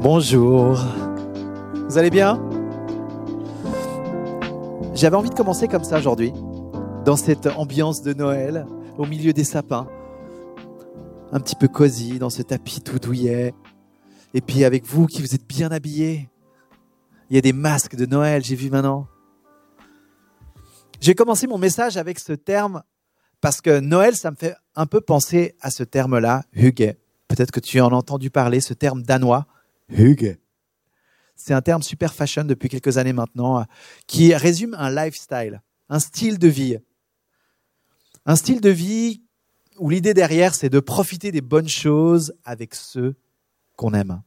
Bonjour. Vous allez bien? J'avais envie de commencer comme ça aujourd'hui, dans cette ambiance de Noël, au milieu des sapins, un petit peu cosy, dans ce tapis tout douillet, et puis avec vous qui vous êtes bien habillés. Il y a des masques de Noël, j'ai vu maintenant. J'ai commencé mon message avec ce terme parce que Noël, ça me fait un peu penser à ce terme-là, Hugues. Peut-être que tu en as entendu parler, ce terme danois, Hugues. C'est un terme super fashion depuis quelques années maintenant, qui résume un lifestyle, un style de vie. Un style de vie où l'idée derrière, c'est de profiter des bonnes choses avec ceux qu'on aime.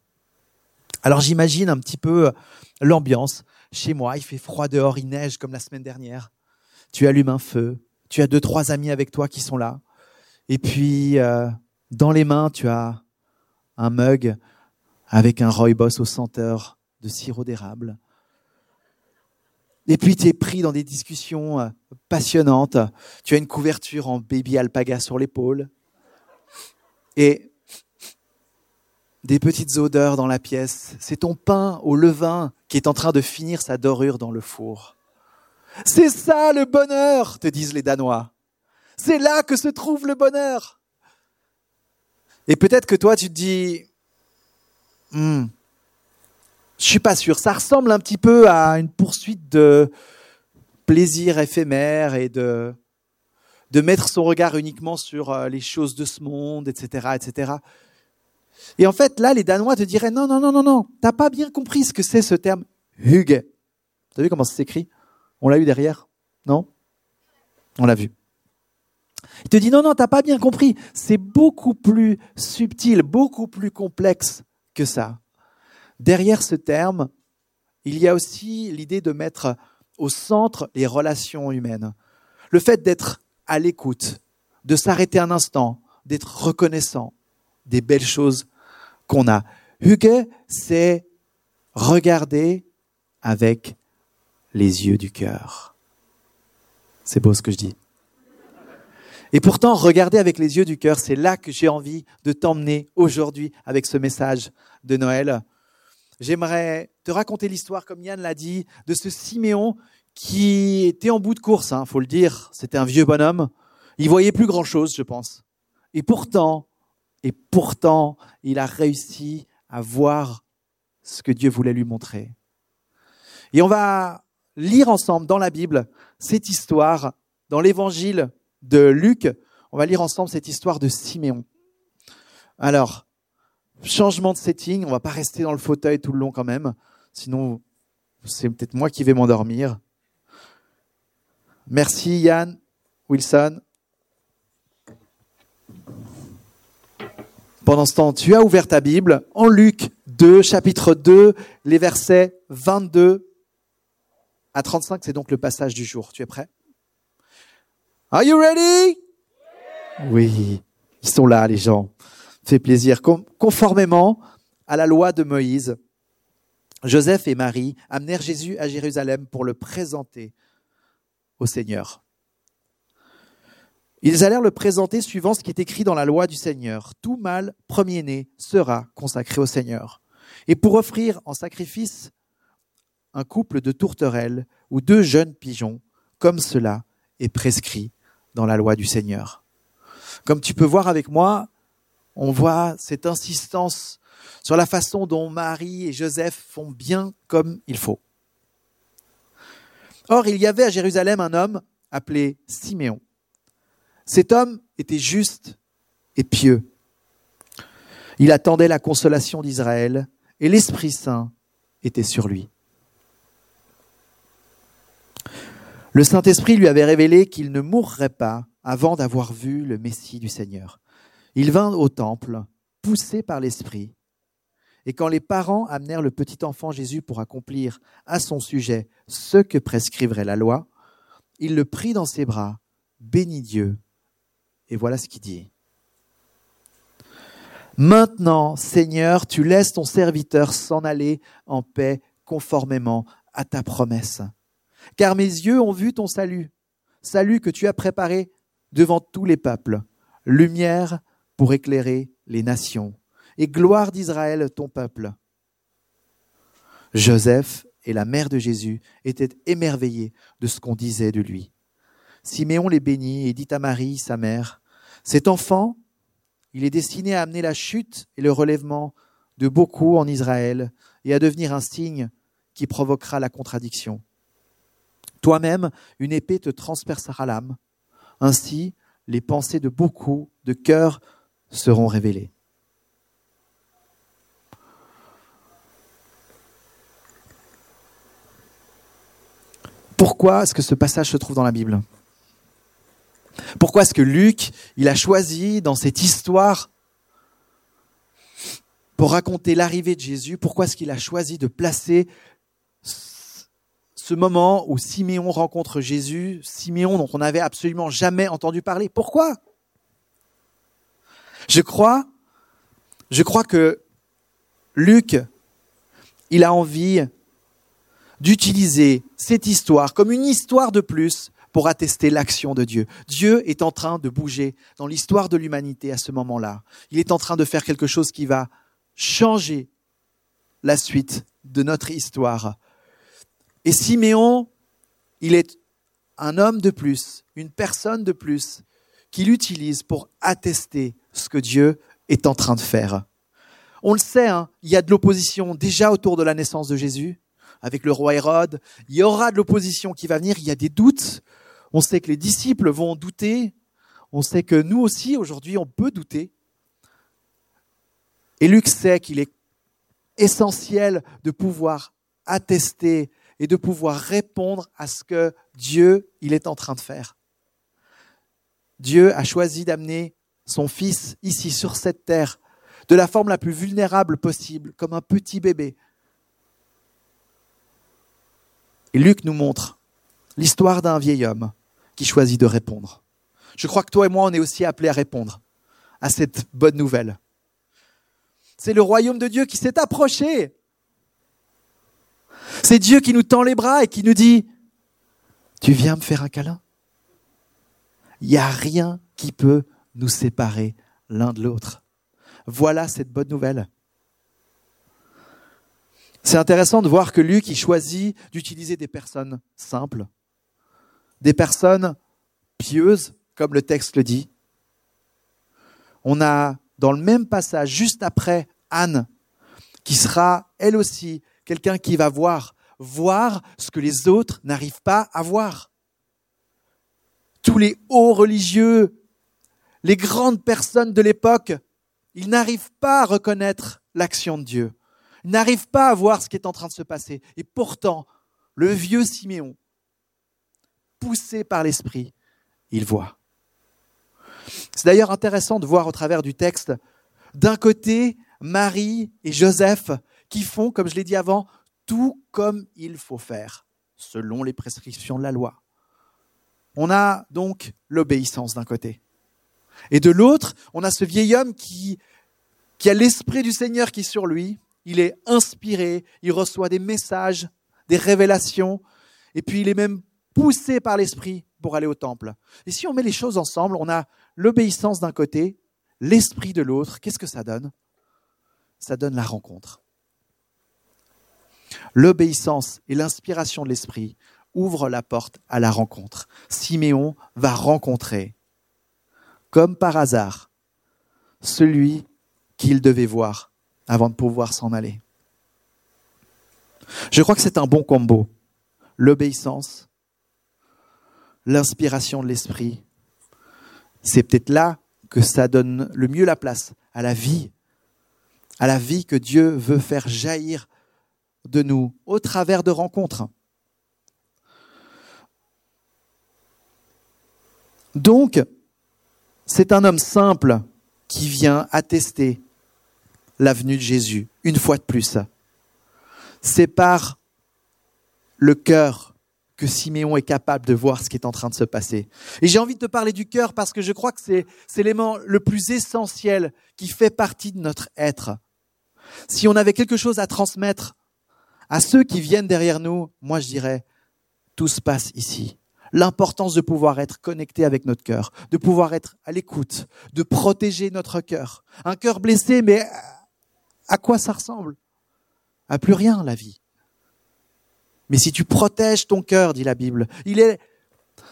Alors j'imagine un petit peu l'ambiance. Chez moi, il fait froid dehors, il neige comme la semaine dernière. Tu allumes un feu, tu as deux, trois amis avec toi qui sont là. Et puis, euh, dans les mains, tu as un mug avec un rooibos au senteur de sirop d'érable. Et puis, tu es pris dans des discussions euh, passionnantes. Tu as une couverture en baby alpaga sur l'épaule. Et des petites odeurs dans la pièce. C'est ton pain au levain qui est en train de finir sa dorure dans le four. C'est ça le bonheur, te disent les Danois. C'est là que se trouve le bonheur. Et peut-être que toi, tu te dis, hmm, je suis pas sûr. Ça ressemble un petit peu à une poursuite de plaisir éphémère et de, de mettre son regard uniquement sur euh, les choses de ce monde, etc., etc. Et en fait, là, les Danois te diraient, non, non, non, non, non, t'as pas bien compris ce que c'est ce terme Hygge. Vous savez comment ça s'écrit? On l'a eu derrière Non? On l'a vu. Il te dit, non, non, t'as pas bien compris. C'est beaucoup plus subtil, beaucoup plus complexe ça. Derrière ce terme, il y a aussi l'idée de mettre au centre les relations humaines. Le fait d'être à l'écoute, de s'arrêter un instant, d'être reconnaissant des belles choses qu'on a. Hugues, c'est regarder avec les yeux du cœur. C'est beau ce que je dis. Et pourtant, regarder avec les yeux du cœur, c'est là que j'ai envie de t'emmener aujourd'hui avec ce message de Noël. J'aimerais te raconter l'histoire, comme Yann l'a dit, de ce Siméon qui était en bout de course, hein, faut le dire. C'était un vieux bonhomme. Il voyait plus grand chose, je pense. Et pourtant, et pourtant, il a réussi à voir ce que Dieu voulait lui montrer. Et on va lire ensemble dans la Bible cette histoire, dans l'évangile de Luc, on va lire ensemble cette histoire de Siméon. Alors, changement de setting, on va pas rester dans le fauteuil tout le long quand même, sinon c'est peut-être moi qui vais m'endormir. Merci Yann, Wilson. Pendant ce temps, tu as ouvert ta Bible en Luc 2, chapitre 2, les versets 22 à 35, c'est donc le passage du jour. Tu es prêt? Are you ready? Oui, ils sont là, les gens. Fait plaisir. Conformément à la loi de Moïse, Joseph et Marie amenèrent Jésus à Jérusalem pour le présenter au Seigneur. Ils allèrent le présenter suivant ce qui est écrit dans la loi du Seigneur. Tout mâle premier-né sera consacré au Seigneur. Et pour offrir en sacrifice un couple de tourterelles ou deux jeunes pigeons, comme cela est prescrit dans la loi du Seigneur. Comme tu peux voir avec moi, on voit cette insistance sur la façon dont Marie et Joseph font bien comme il faut. Or, il y avait à Jérusalem un homme appelé Siméon. Cet homme était juste et pieux. Il attendait la consolation d'Israël et l'Esprit Saint était sur lui. Le Saint-Esprit lui avait révélé qu'il ne mourrait pas avant d'avoir vu le Messie du Seigneur. Il vint au temple, poussé par l'Esprit. Et quand les parents amenèrent le petit enfant Jésus pour accomplir à son sujet ce que prescrivrait la loi, il le prit dans ses bras, bénit Dieu, et voilà ce qu'il dit. Maintenant, Seigneur, tu laisses ton serviteur s'en aller en paix conformément à ta promesse car mes yeux ont vu ton salut, salut que tu as préparé devant tous les peuples, lumière pour éclairer les nations, et gloire d'Israël, ton peuple. Joseph et la mère de Jésus étaient émerveillés de ce qu'on disait de lui. Siméon les bénit et dit à Marie, sa mère, Cet enfant, il est destiné à amener la chute et le relèvement de beaucoup en Israël et à devenir un signe qui provoquera la contradiction. Toi-même, une épée te transpercera l'âme. Ainsi, les pensées de beaucoup de cœurs seront révélées. Pourquoi est-ce que ce passage se trouve dans la Bible? Pourquoi est-ce que Luc, il a choisi dans cette histoire pour raconter l'arrivée de Jésus, pourquoi est-ce qu'il a choisi de placer moment où Siméon rencontre Jésus, Siméon dont on n'avait absolument jamais entendu parler Pourquoi? Je crois, je crois que Luc, il a envie d'utiliser cette histoire comme une histoire de plus pour attester l'action de Dieu. Dieu est en train de bouger dans l'histoire de l'humanité à ce moment-là. Il est en train de faire quelque chose qui va changer la suite de notre histoire. Et Siméon, il est un homme de plus, une personne de plus, qu'il utilise pour attester ce que Dieu est en train de faire. On le sait, hein, il y a de l'opposition déjà autour de la naissance de Jésus avec le roi Hérode. Il y aura de l'opposition qui va venir, il y a des doutes. On sait que les disciples vont douter. On sait que nous aussi, aujourd'hui, on peut douter. Et Luc sait qu'il est essentiel de pouvoir attester et de pouvoir répondre à ce que Dieu, il est en train de faire. Dieu a choisi d'amener son fils ici sur cette terre de la forme la plus vulnérable possible, comme un petit bébé, et Luc nous montre l'histoire d'un vieil homme qui choisit de répondre. Je crois que toi et moi, on est aussi appelés à répondre à cette bonne nouvelle. C'est le royaume de Dieu qui s'est approché. C'est Dieu qui nous tend les bras et qui nous dit, tu viens me faire un câlin Il n'y a rien qui peut nous séparer l'un de l'autre. Voilà cette bonne nouvelle. C'est intéressant de voir que Luc il choisit d'utiliser des personnes simples, des personnes pieuses, comme le texte le dit. On a dans le même passage, juste après, Anne, qui sera elle aussi quelqu'un qui va voir, voir ce que les autres n'arrivent pas à voir. Tous les hauts religieux, les grandes personnes de l'époque, ils n'arrivent pas à reconnaître l'action de Dieu n'arrive pas à voir ce qui est en train de se passer. Et pourtant, le vieux Siméon, poussé par l'Esprit, il voit. C'est d'ailleurs intéressant de voir au travers du texte, d'un côté, Marie et Joseph qui font, comme je l'ai dit avant, tout comme il faut faire, selon les prescriptions de la loi. On a donc l'obéissance d'un côté. Et de l'autre, on a ce vieil homme qui, a l'esprit du Seigneur qui est sur lui, il est inspiré, il reçoit des messages, des révélations, et puis il est même poussé par l'Esprit pour aller au temple. Et si on met les choses ensemble, on a l'obéissance d'un côté, l'Esprit de l'autre, qu'est-ce que ça donne? Ça donne la rencontre. L'obéissance et l'inspiration de l'Esprit ouvrent la porte à la rencontre. Siméon va rencontrer, comme par hasard, celui qu'il devait voir avant de pouvoir s'en aller. Je crois que c'est un bon combo. L'obéissance, l'inspiration de l'esprit. C'est peut-être là que ça donne le mieux la place à la vie, à la vie que Dieu veut faire jaillir de nous au travers de rencontres. Donc, c'est un homme simple qui vient attester la venue de Jésus, une fois de plus. C'est par le cœur que Siméon est capable de voir ce qui est en train de se passer. Et j'ai envie de te parler du cœur parce que je crois que c'est l'élément le plus essentiel qui fait partie de notre être. Si on avait quelque chose à transmettre à ceux qui viennent derrière nous, moi je dirais, tout se passe ici. L'importance de pouvoir être connecté avec notre cœur, de pouvoir être à l'écoute, de protéger notre cœur. Un cœur blessé, mais à quoi ça ressemble? À plus rien, la vie. Mais si tu protèges ton cœur, dit la Bible, il est,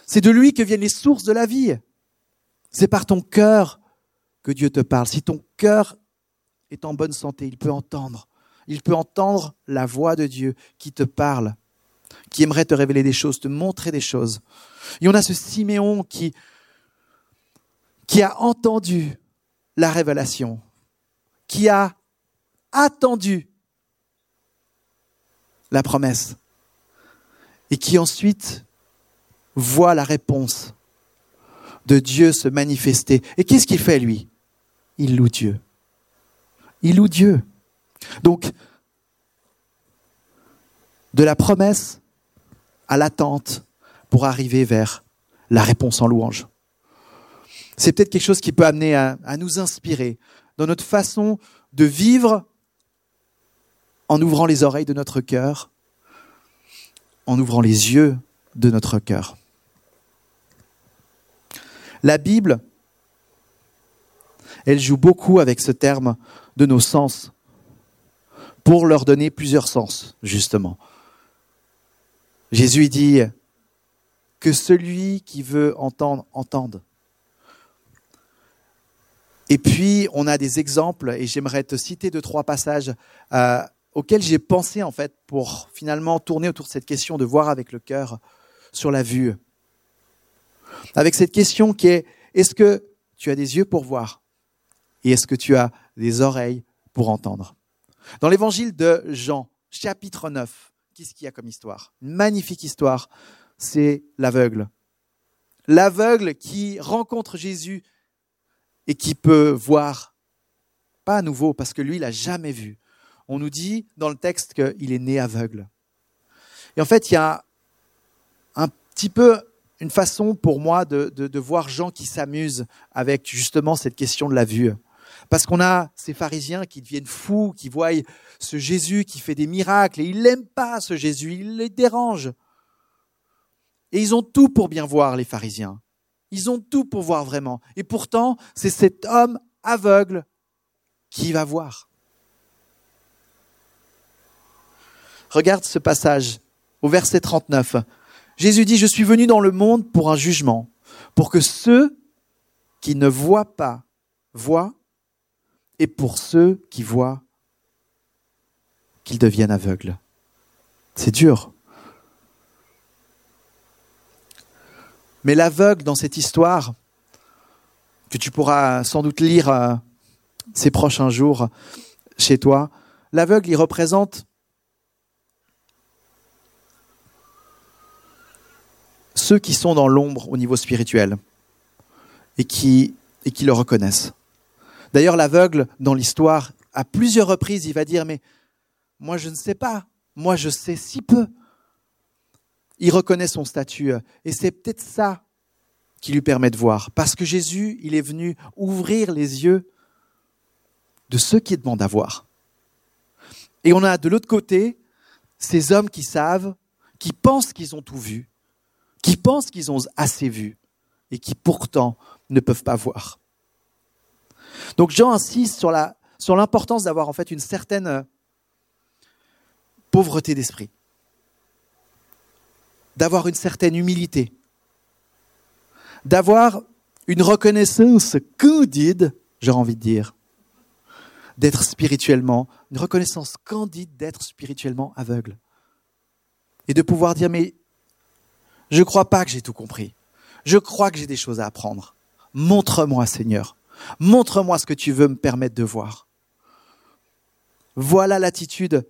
c'est de lui que viennent les sources de la vie. C'est par ton cœur que Dieu te parle. Si ton cœur est en bonne santé, il peut entendre. Il peut entendre la voix de Dieu qui te parle, qui aimerait te révéler des choses, te montrer des choses. Et on a ce Siméon qui, qui a entendu la révélation, qui a attendu la promesse et qui ensuite voit la réponse de Dieu se manifester. Et qu'est-ce qu'il fait, lui? Il loue Dieu. Il loue Dieu. Donc, de la promesse à l'attente pour arriver vers la réponse en louange. C'est peut-être quelque chose qui peut amener à, nous inspirer dans notre façon de vivre en ouvrant les oreilles de notre cœur, en ouvrant les yeux de notre cœur. La Bible, elle joue beaucoup avec ce terme de nos sens pour leur donner plusieurs sens, justement. Jésus dit que celui qui veut entendre, entende. Et puis, on a des exemples, et j'aimerais te citer deux, trois passages euh, auxquels j'ai pensé, en fait, pour finalement tourner autour de cette question de voir avec le cœur sur la vue avec cette question qui est, est-ce que tu as des yeux pour voir? Et est-ce que tu as des oreilles pour entendre? Dans l'évangile de Jean, chapitre 9, qu'est-ce qu'il y a comme histoire? Une magnifique histoire, c'est l'aveugle. L'aveugle qui rencontre Jésus et qui peut voir, pas à nouveau, parce que lui, il n'a jamais vu. On nous dit dans le texte qu'il est né aveugle. Et en fait, il y a un petit peu une façon pour moi de, de, de voir Jean qui s'amuse avec justement cette question de la vue. Parce qu'on a ces pharisiens qui deviennent fous, qui voient ce Jésus qui fait des miracles, et ils n'aiment pas ce Jésus, il les dérange. Et ils ont tout pour bien voir, les pharisiens. Ils ont tout pour voir vraiment. Et pourtant, c'est cet homme aveugle qui va voir. Regarde ce passage au verset 39. Jésus dit, je suis venu dans le monde pour un jugement, pour que ceux qui ne voient pas voient, et pour ceux qui voient, qu'ils deviennent aveugles. C'est dur. Mais l'aveugle dans cette histoire, que tu pourras sans doute lire euh, ces prochains jours chez toi, l'aveugle, il représente ceux qui sont dans l'ombre au niveau spirituel et qui, et qui le reconnaissent. D'ailleurs, l'aveugle, dans l'histoire, à plusieurs reprises, il va dire, mais moi je ne sais pas, moi je sais si peu. Il reconnaît son statut et c'est peut-être ça qui lui permet de voir. Parce que Jésus, il est venu ouvrir les yeux de ceux qui demandent à voir. Et on a de l'autre côté ces hommes qui savent, qui pensent qu'ils ont tout vu, qui pensent qu'ils ont assez vu et qui pourtant ne peuvent pas voir. Donc Jean insiste sur la sur l'importance d'avoir en fait une certaine euh, pauvreté d'esprit, d'avoir une certaine humilité, d'avoir une reconnaissance candide, j'ai envie de dire, d'être spirituellement, une reconnaissance candide d'être spirituellement aveugle. Et de pouvoir dire, mais je ne crois pas que j'ai tout compris. Je crois que j'ai des choses à apprendre. Montre-moi, Seigneur. Montre-moi ce que tu veux me permettre de voir. Voilà l'attitude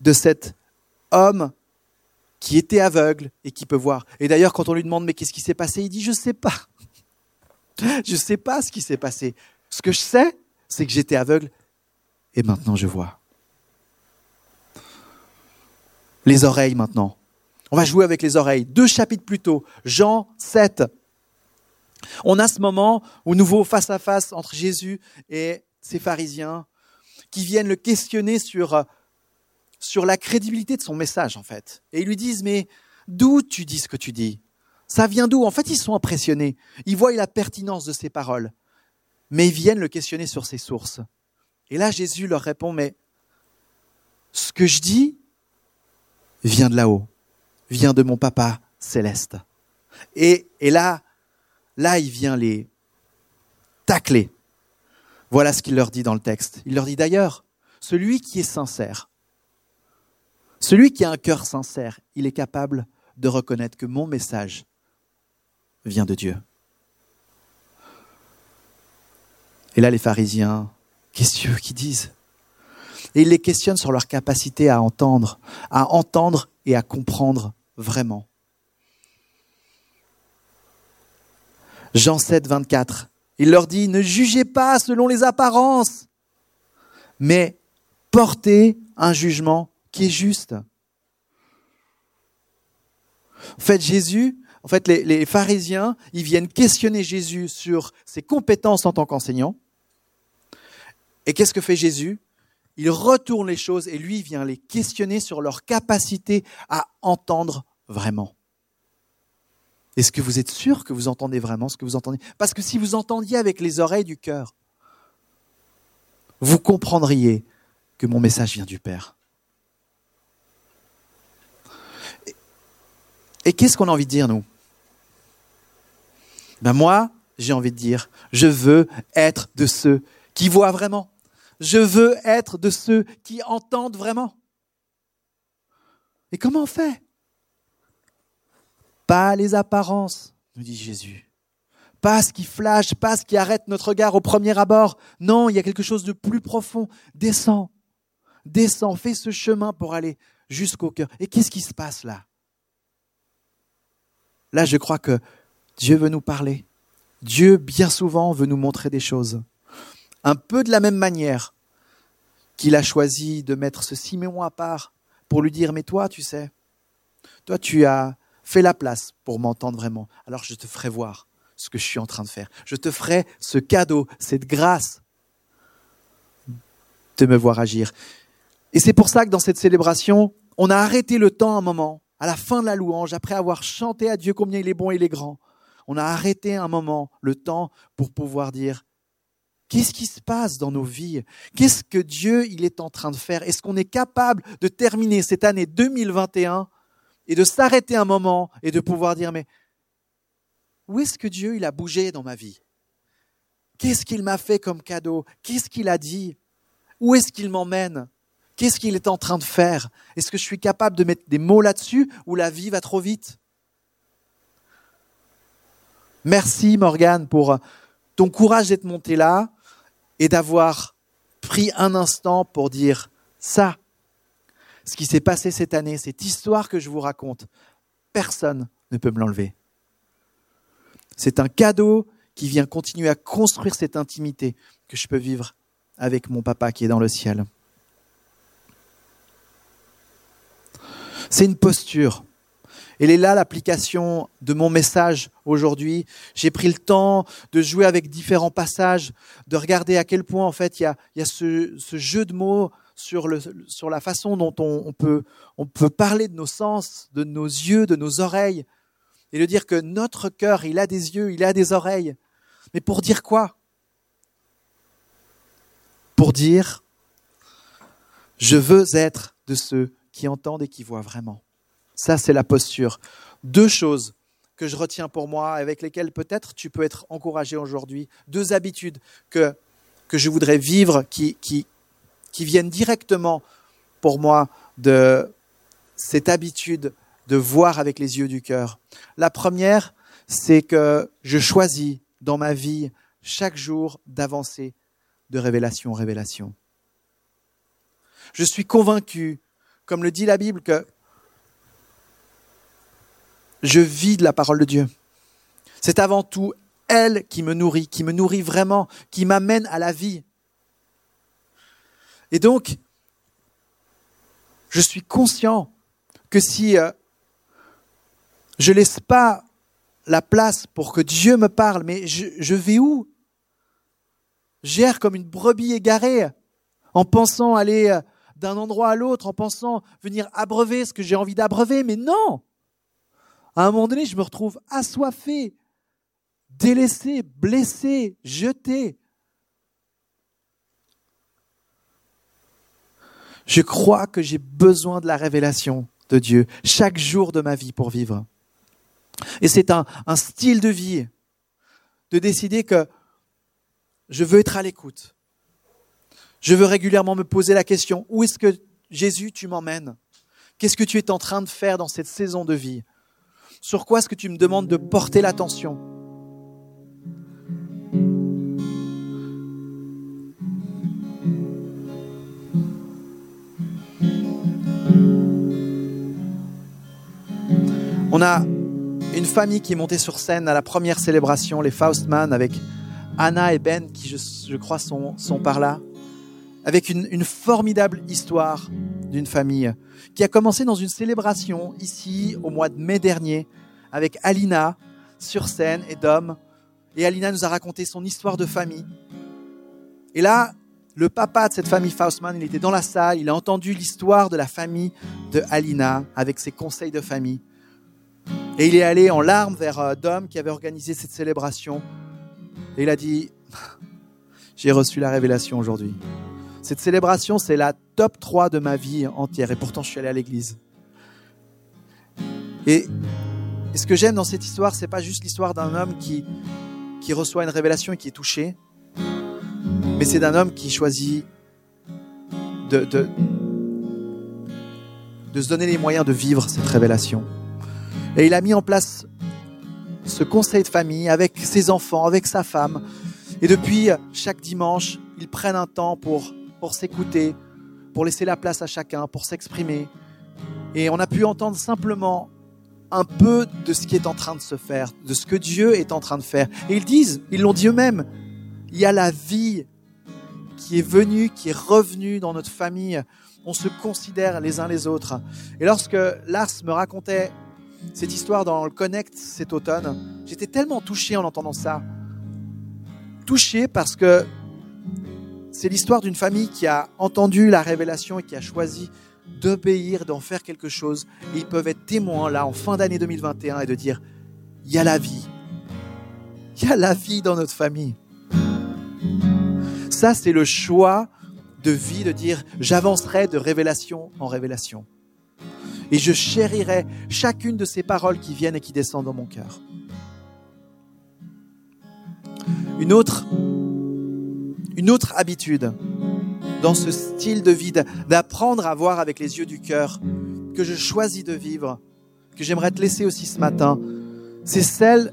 de cet homme qui était aveugle et qui peut voir. Et d'ailleurs, quand on lui demande mais qu'est-ce qui s'est passé, il dit je ne sais pas. Je ne sais pas ce qui s'est passé. Ce que je sais, c'est que j'étais aveugle et maintenant je vois. Les oreilles maintenant. On va jouer avec les oreilles. Deux chapitres plus tôt, Jean 7. On a ce moment au nouveau face à face entre Jésus et ses pharisiens qui viennent le questionner sur, sur la crédibilité de son message, en fait. Et ils lui disent, mais d'où tu dis ce que tu dis? Ça vient d'où? En fait, ils sont impressionnés. Ils voient la pertinence de ses paroles. Mais ils viennent le questionner sur ses sources. Et là, Jésus leur répond, mais ce que je dis, vient de là-haut, vient de mon papa céleste. Et, et là, là, il vient les tacler. Voilà ce qu'il leur dit dans le texte. Il leur dit d'ailleurs, celui qui est sincère, celui qui a un cœur sincère, il est capable de reconnaître que mon message vient de Dieu. Et là, les pharisiens, qu'est-ce qu'ils disent? Et il les questionne sur leur capacité à entendre, à entendre et à comprendre vraiment. Jean 7, 24, il leur dit, ne jugez pas selon les apparences, mais portez un jugement qui est juste. En fait, Jésus, en fait, les, les, pharisiens, ils viennent questionner Jésus sur ses compétences en tant qu'enseignant. Et qu'est-ce que fait Jésus? Il retourne les choses et lui vient les questionner sur leur capacité à entendre vraiment. Est-ce que vous êtes sûr que vous entendez vraiment ce que vous entendez? Parce que si vous entendiez avec les oreilles du cœur, vous comprendriez que mon message vient du Père. Et, qu'est-ce qu'on a envie de dire, nous? Ben moi, j'ai envie de dire, je veux être de ceux qui voient vraiment. Je veux être de ceux qui entendent vraiment. Et comment on fait? Pas les apparences, nous dit Jésus. Pas ce qui flash, pas ce qui arrête notre regard au premier abord. Non, il y a quelque chose de plus profond. Descends, descends, fais ce chemin pour aller jusqu'au cœur. Et qu'est-ce qui se passe là? Là, je crois que Dieu veut nous parler. Dieu, bien souvent, veut nous montrer des choses un peu de la même manière qu'il a choisi de mettre ce Siméon à part pour lui dire, mais toi, tu sais, toi, tu as fait la place pour m'entendre vraiment. Alors je te ferai voir ce que je suis en train de faire. Je te ferai ce cadeau, cette grâce de me voir agir. Et c'est pour ça que dans cette célébration, on a arrêté le temps un moment, à la fin de la louange, après avoir chanté à Dieu combien il est bon et il est grand. On a arrêté un moment le temps pour pouvoir dire, Qu'est-ce qui se passe dans nos vies? Qu'est-ce que Dieu il est en train de faire? Est-ce qu'on est capable de terminer cette année 2021 et de s'arrêter un moment et de pouvoir dire mais où est-ce que Dieu il a bougé dans ma vie? Qu'est-ce qu'il m'a fait comme cadeau? Qu'est-ce qu'il a dit? Où est-ce qu'il m'emmène? Qu'est-ce qu'il est en train de faire? Est-ce que je suis capable de mettre des mots là-dessus ou la vie va trop vite? Merci Morgane pour ton courage d'être monté là et d'avoir pris un instant pour dire ça, ce qui s'est passé cette année, cette histoire que je vous raconte, personne ne peut me l'enlever. C'est un cadeau qui vient continuer à construire cette intimité que je peux vivre avec mon papa qui est dans le ciel. C'est une posture. Elle est là l'application de mon message aujourd'hui. J'ai pris le temps de jouer avec différents passages, de regarder à quel point en fait il y a, ce, jeu de mots sur, le, sur la façon dont on, peut, on peut parler de nos sens, de nos yeux, de nos oreilles, et de dire que notre cœur, il a des yeux, il a des oreilles. Mais pour dire quoi? Pour dire, je veux être de ceux qui entendent et qui voient vraiment. Ça, c'est la posture. Deux choses que je retiens pour moi, avec lesquelles peut-être tu peux être encouragé aujourd'hui. Deux habitudes que, que je voudrais vivre qui, qui, qui viennent directement pour moi de cette habitude de voir avec les yeux du cœur. La première, c'est que je choisis dans ma vie chaque jour d'avancer de révélation en révélation. Je suis convaincu, comme le dit la Bible, que je vis de la parole de Dieu. C'est avant tout elle qui me nourrit, qui me nourrit vraiment, qui m'amène à la vie. Et donc, je suis conscient que si euh, je laisse pas la place pour que Dieu me parle, mais je, vais où? J'erre comme une brebis égarée en pensant aller euh, d'un endroit à l'autre, en pensant venir abreuver ce que j'ai envie d'abreuver, mais non à un moment donné, je me retrouve assoiffé, délaissé, blessé, jeté. Je crois que j'ai besoin de la révélation de Dieu chaque jour de ma vie pour vivre. Et c'est un, style de vie de décider que je veux être à l'écoute. Je veux régulièrement me poser la question, où est-ce que Jésus, tu m'emmènes? Qu'est-ce que tu es en train de faire dans cette saison de vie? Sur quoi est-ce que tu me demandes de porter l'attention? On a une famille qui est montée sur scène à la première célébration, les Faustman, avec Anna et Ben, qui je, crois sont, sont, par là, avec une, une formidable histoire d'une famille qui a commencé dans une célébration ici au mois de mai dernier avec Alina sur scène et Dom. Et Alina nous a raconté son histoire de famille. Et là, le papa de cette famille Faustman, il était dans la salle, il a entendu l'histoire de la famille de Alina avec ses conseils de famille. Et il est allé en larmes vers euh, Dom qui avait organisé cette célébration. Et il a dit, j'ai reçu la révélation aujourd'hui. Cette célébration, c'est la top 3 de ma vie entière. Et pourtant, je suis allé à l'église. Et, ce que j'aime dans cette histoire, c'est pas juste l'histoire d'un homme qui, qui reçoit une révélation et qui est touché, mais c'est d'un homme qui choisit de, de, de se donner les moyens de vivre cette révélation. Et il a mis en place ce conseil de famille avec ses enfants, avec sa femme. Et depuis, chaque dimanche, ils prennent un temps pour, pour s'écouter, pour laisser la place à chacun, pour s'exprimer. Et on a pu entendre simplement un peu de ce qui est en train de se faire, de ce que Dieu est en train de faire. Et ils disent, ils l'ont dit eux-mêmes, il y a la vie qui est venue, qui est revenue dans notre famille. On se considère les uns les autres. Et lorsque Lars me racontait cette histoire dans le Connect cet automne, j'étais tellement touché en entendant ça. Touché parce que c'est l'histoire d'une famille qui a entendu la révélation et qui a choisi d'obéir, d'en faire quelque chose. Et ils peuvent être témoins là en fin d'année 2021 et de dire, il y a la vie. Il y a la vie dans notre famille. Ça, c'est le choix de vie de dire, j'avancerai de révélation en révélation et je chérirai chacune de ces paroles qui viennent et qui descendent dans mon cœur. Une autre, une autre habitude dans ce style de vie, d'apprendre à voir avec les yeux du cœur, que je choisis de vivre, que j'aimerais te laisser aussi ce matin, c'est celle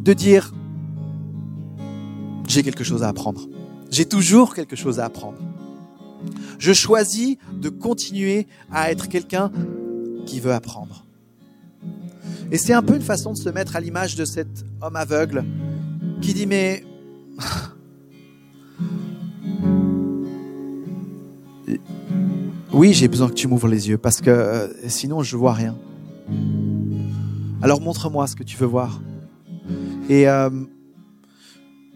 de dire, j'ai quelque chose à apprendre. J'ai toujours quelque chose à apprendre. Je choisis de continuer à être quelqu'un qui veut apprendre. Et c'est un peu une façon de se mettre à l'image de cet homme aveugle qui dit mais oui j'ai besoin que tu m'ouvres les yeux parce que euh, sinon je vois rien. Alors montre-moi ce que tu veux voir. Et, euh,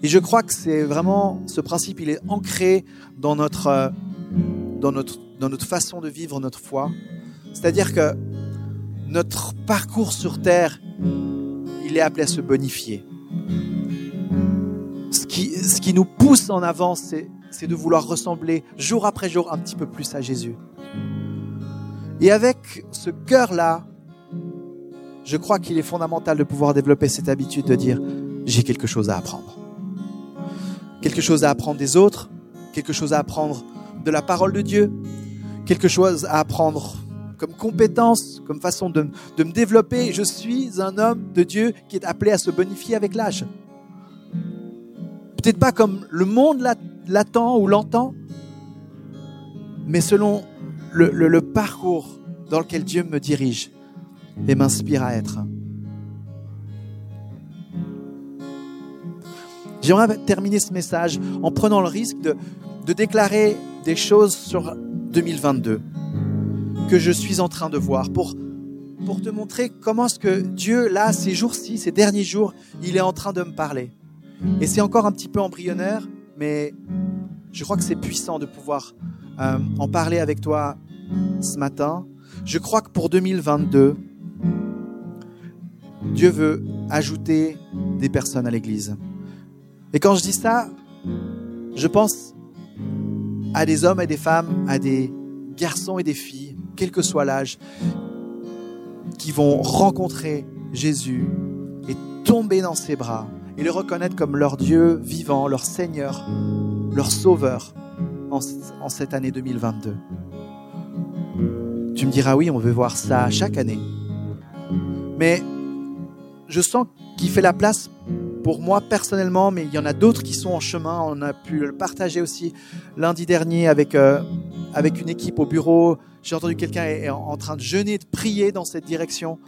et je crois que c'est vraiment ce principe, il est ancré dans notre euh, dans notre, dans notre façon de vivre notre foi. C'est-à-dire que notre parcours sur Terre, il est appelé à se bonifier. Ce qui, ce qui nous pousse en avant, c'est, c'est de vouloir ressembler jour après jour un petit peu plus à Jésus. Et avec ce cœur-là, je crois qu'il est fondamental de pouvoir développer cette habitude de dire, j'ai quelque chose à apprendre. Quelque chose à apprendre des autres, quelque chose à apprendre de la parole de Dieu, quelque chose à apprendre comme compétence, comme façon de, me développer. Je suis un homme de Dieu qui est appelé à se bonifier avec l'âge. Peut-être pas comme le monde l'attend ou l'entend, mais selon le, le, le parcours dans lequel Dieu me dirige et m'inspire à être. J'aimerais terminer ce message en prenant le risque de, de déclarer des choses sur 2022 que je suis en train de voir pour, pour te montrer comment est-ce que Dieu, là, ces jours-ci, ces derniers jours, il est en train de me parler. Et c'est encore un petit peu embryonnaire, mais je crois que c'est puissant de pouvoir euh, en parler avec toi ce matin. Je crois que pour 2022, Dieu veut ajouter des personnes à l'Église. Et quand je dis ça, je pense à des hommes et des femmes, à des garçons et des filles, quel que soit l'âge, qui vont rencontrer Jésus et tomber dans ses bras et le reconnaître comme leur Dieu vivant, leur Seigneur, leur Sauveur en, en cette année 2022. Tu me diras oui, on veut voir ça chaque année. Mais je sens qu'il fait la place pour moi personnellement, mais il y en a d'autres qui sont en chemin. On a pu le partager aussi lundi dernier avec, euh, avec une équipe au bureau. J'ai entendu quelqu'un est en train de jeûner, de prier dans cette direction.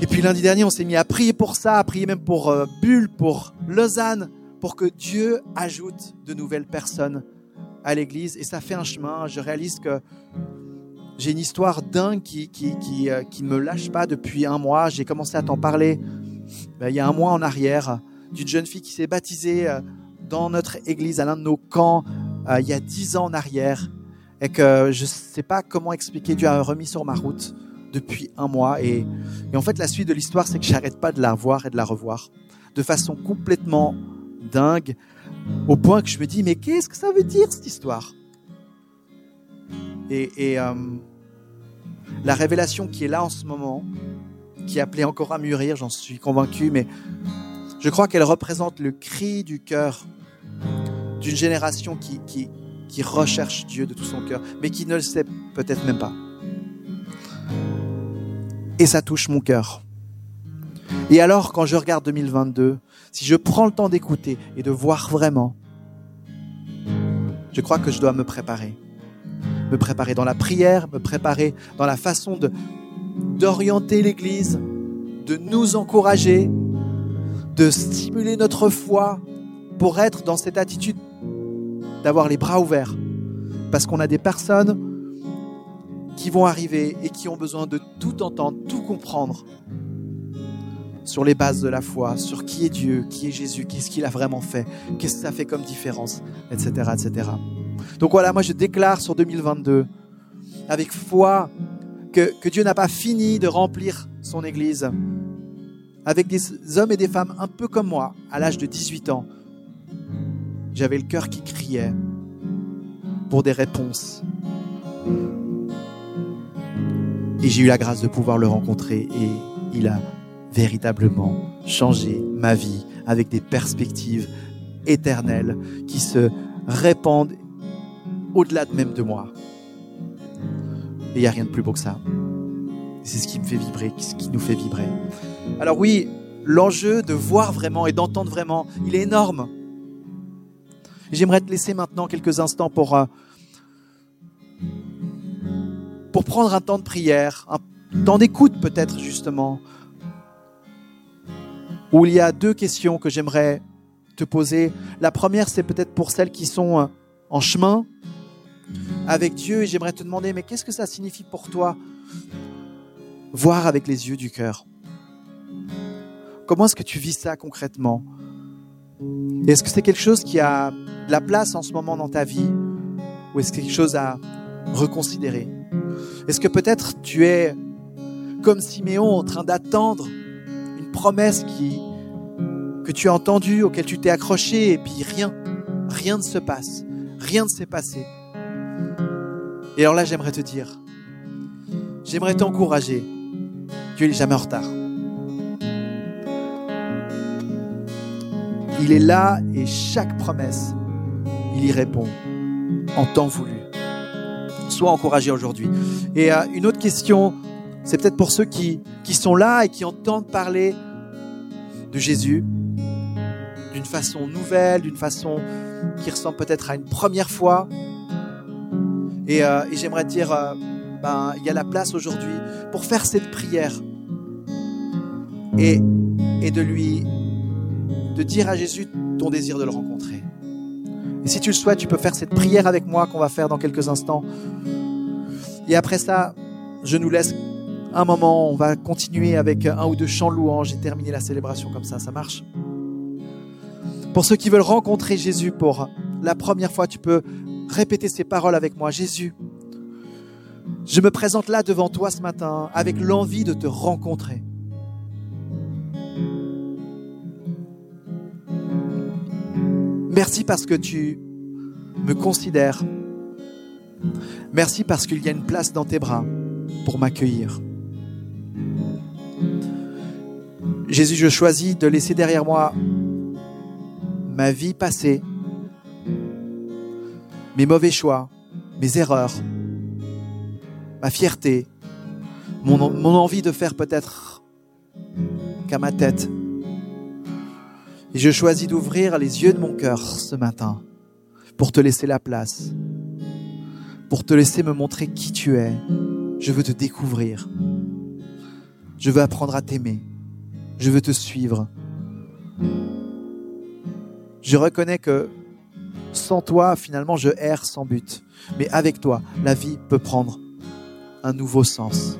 Et puis lundi dernier, on s'est mis à prier pour ça, à prier même pour euh, Bulle, pour Lausanne, pour que Dieu ajoute de nouvelles personnes à l'église. Et ça fait un chemin. Je réalise que j'ai une histoire dingue qui, qui, qui, euh, qui, ne me lâche pas depuis un mois. J'ai commencé à t'en parler il y a un mois en arrière d'une jeune fille qui s'est baptisée euh, dans notre église, à l'un de nos camps, euh, il y a dix ans en arrière. Et que je ne sais pas comment expliquer, Dieu a remis sur ma route depuis un mois. Et, en fait, la suite de l'histoire, c'est que j'arrête pas de la voir et de la revoir de façon complètement dingue, au point que je me dis, mais qu'est-ce que ça veut dire cette histoire? Et, euh, la révélation qui est là en ce moment, qui est appelée encore à mûrir, j'en suis convaincu, mais je crois qu'elle représente le cri du cœur d'une génération qui, qui, qui recherche Dieu de tout son cœur, mais qui ne le sait peut-être même pas. Et ça touche mon cœur. Et alors, quand je regarde 2022, si je prends le temps d'écouter et de voir vraiment, je crois que je dois me préparer me préparer dans la prière, me préparer dans la façon de d'orienter l'Église, de nous encourager, de stimuler notre foi pour être dans cette attitude d'avoir les bras ouverts. Parce qu'on a des personnes qui vont arriver et qui ont besoin de tout entendre, tout comprendre sur les bases de la foi, sur qui est Dieu, qui est Jésus, qu'est-ce qu'il a vraiment fait, qu'est-ce que ça fait comme différence, etc., etc. Donc voilà, moi je déclare sur 2022 avec foi que, Dieu n'a pas fini de remplir son Église avec des hommes et des femmes un peu comme moi, à l'âge de 18 ans. J'avais le cœur qui criait pour des réponses. Et j'ai eu la grâce de pouvoir le rencontrer et il a véritablement changé ma vie avec des perspectives éternelles qui se répandent au-delà de même de moi. Et il n'y a rien de plus beau que ça. C'est ce qui me fait vibrer, ce qui nous fait vibrer. Alors oui, l'enjeu de voir vraiment et d'entendre vraiment, il est énorme. J'aimerais te laisser maintenant quelques instants pour, euh, pour prendre un temps de prière, un temps d'écoute peut-être justement, où il y a deux questions que j'aimerais te poser. La première, c'est peut-être pour celles qui sont euh, en chemin avec Dieu et j'aimerais te demander, mais qu'est-ce que ça signifie pour toi voir avec les yeux du cœur? Comment est-ce que tu vis ça concrètement? Est-ce que c'est quelque chose qui a de la place en ce moment dans ta vie? Ou est-ce quelque chose à reconsidérer? Est-ce que peut-être tu es comme Siméon en train d'attendre une promesse qui, que tu as entendue, auquel tu t'es accroché et puis rien, rien ne se passe, rien ne s'est passé? Et alors là, j'aimerais te dire, j'aimerais t'encourager. Dieu n'est jamais en retard. Il est là et chaque promesse, il y répond en temps voulu. Sois encouragé aujourd'hui. Et euh, une autre question, c'est peut-être pour ceux qui, qui sont là et qui entendent parler de Jésus d'une façon nouvelle, d'une façon qui ressemble peut-être à une première fois, euh, et, j'aimerais dire, euh, ben, il y a la place aujourd'hui pour faire cette prière et, et de lui, de dire à Jésus ton désir de le rencontrer. Et si tu le souhaites, tu peux faire cette prière avec moi qu'on va faire dans quelques instants. Et après ça, je nous laisse un moment, on va continuer avec un ou deux chants louanges et terminer la célébration comme ça, ça marche. Pour ceux qui veulent rencontrer Jésus pour la première fois, tu peux répétez ces paroles avec moi. Jésus, je me présente là devant toi ce matin avec l'envie de te rencontrer. Merci parce que tu me considères. Merci parce qu'il y a une place dans tes bras pour m'accueillir. Jésus, je choisis de laisser derrière moi ma vie passée, mes mauvais choix, mes erreurs, ma fierté, mon, envie de faire peut-être qu'à ma tête. Et je choisis d'ouvrir les yeux de mon cœur ce matin pour te laisser la place, pour te laisser me montrer qui tu es. Je veux te découvrir. Je veux apprendre à t'aimer. Je veux te suivre. Je reconnais que sans toi, finalement, je erre sans but. Mais avec toi, la vie peut prendre un nouveau sens.